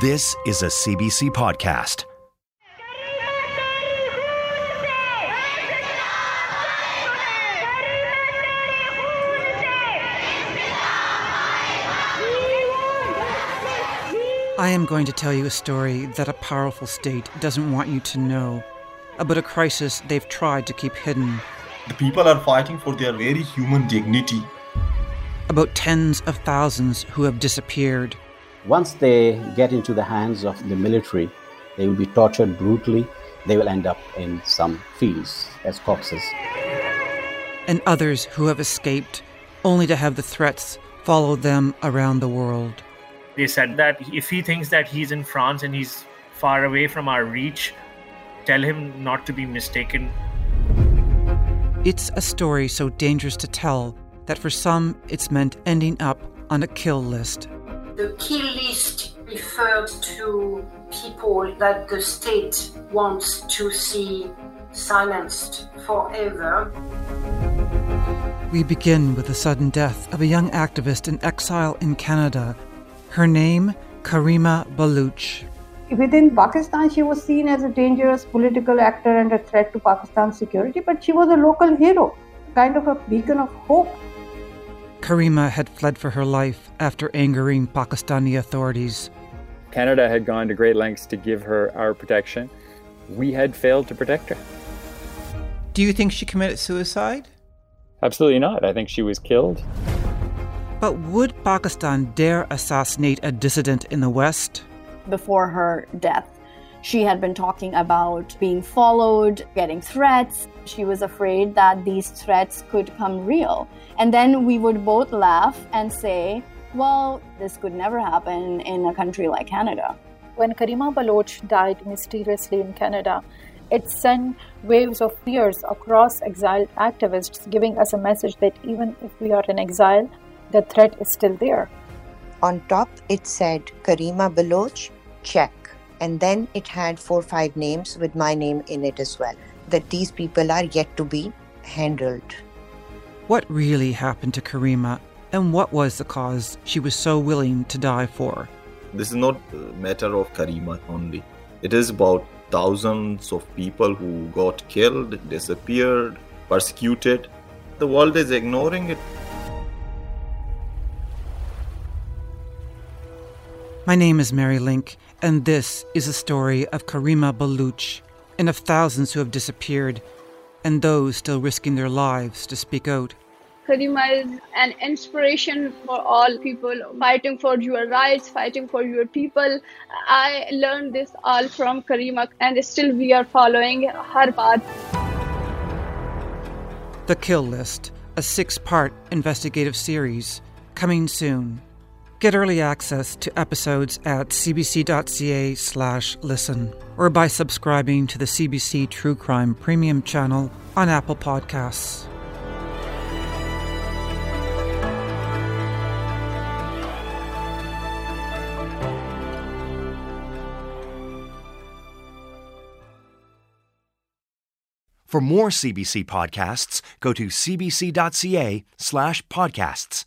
This is a CBC podcast. I am going to tell you a story that a powerful state doesn't want you to know about a crisis they've tried to keep hidden. The people are fighting for their very human dignity. About tens of thousands who have disappeared. Once they get into the hands of the military, they will be tortured brutally. They will end up in some fields as corpses. And others who have escaped, only to have the threats follow them around the world. They said that if he thinks that he's in France and he's far away from our reach, tell him not to be mistaken. It's a story so dangerous to tell that for some it's meant ending up on a kill list. The key list refers to people that the state wants to see silenced forever. We begin with the sudden death of a young activist in exile in Canada. Her name, Karima Baloch. Within Pakistan, she was seen as a dangerous political actor and a threat to Pakistan's security, but she was a local hero, kind of a beacon of hope. Karima had fled for her life after angering Pakistani authorities. Canada had gone to great lengths to give her our protection. We had failed to protect her. Do you think she committed suicide? Absolutely not. I think she was killed. But would Pakistan dare assassinate a dissident in the West? Before her death, she had been talking about being followed, getting threats. She was afraid that these threats could come real. And then we would both laugh and say, well, this could never happen in a country like Canada. When Karima Baloch died mysteriously in Canada, it sent waves of fears across exiled activists, giving us a message that even if we are in exile, the threat is still there. On top, it said Karima Baloch, check. And then it had four or five names with my name in it as well. That these people are yet to be handled. What really happened to Karima, and what was the cause she was so willing to die for? This is not a matter of Karima only. It is about thousands of people who got killed, disappeared, persecuted. The world is ignoring it. My name is Mary Lynk, and this is a story of Karima Baloch and of thousands who have disappeared and those still risking their lives to speak out. Karima is an inspiration for all people fighting for your rights, fighting for your people. I learned this all from Karima, and still we are following her path. The Kill List, a six part investigative series, coming soon. Get early access to episodes at cbc.ca slash listen or by subscribing to the CBC True Crime Premium channel on Apple Podcasts. For more CBC podcasts, go to cbc.ca slash podcasts.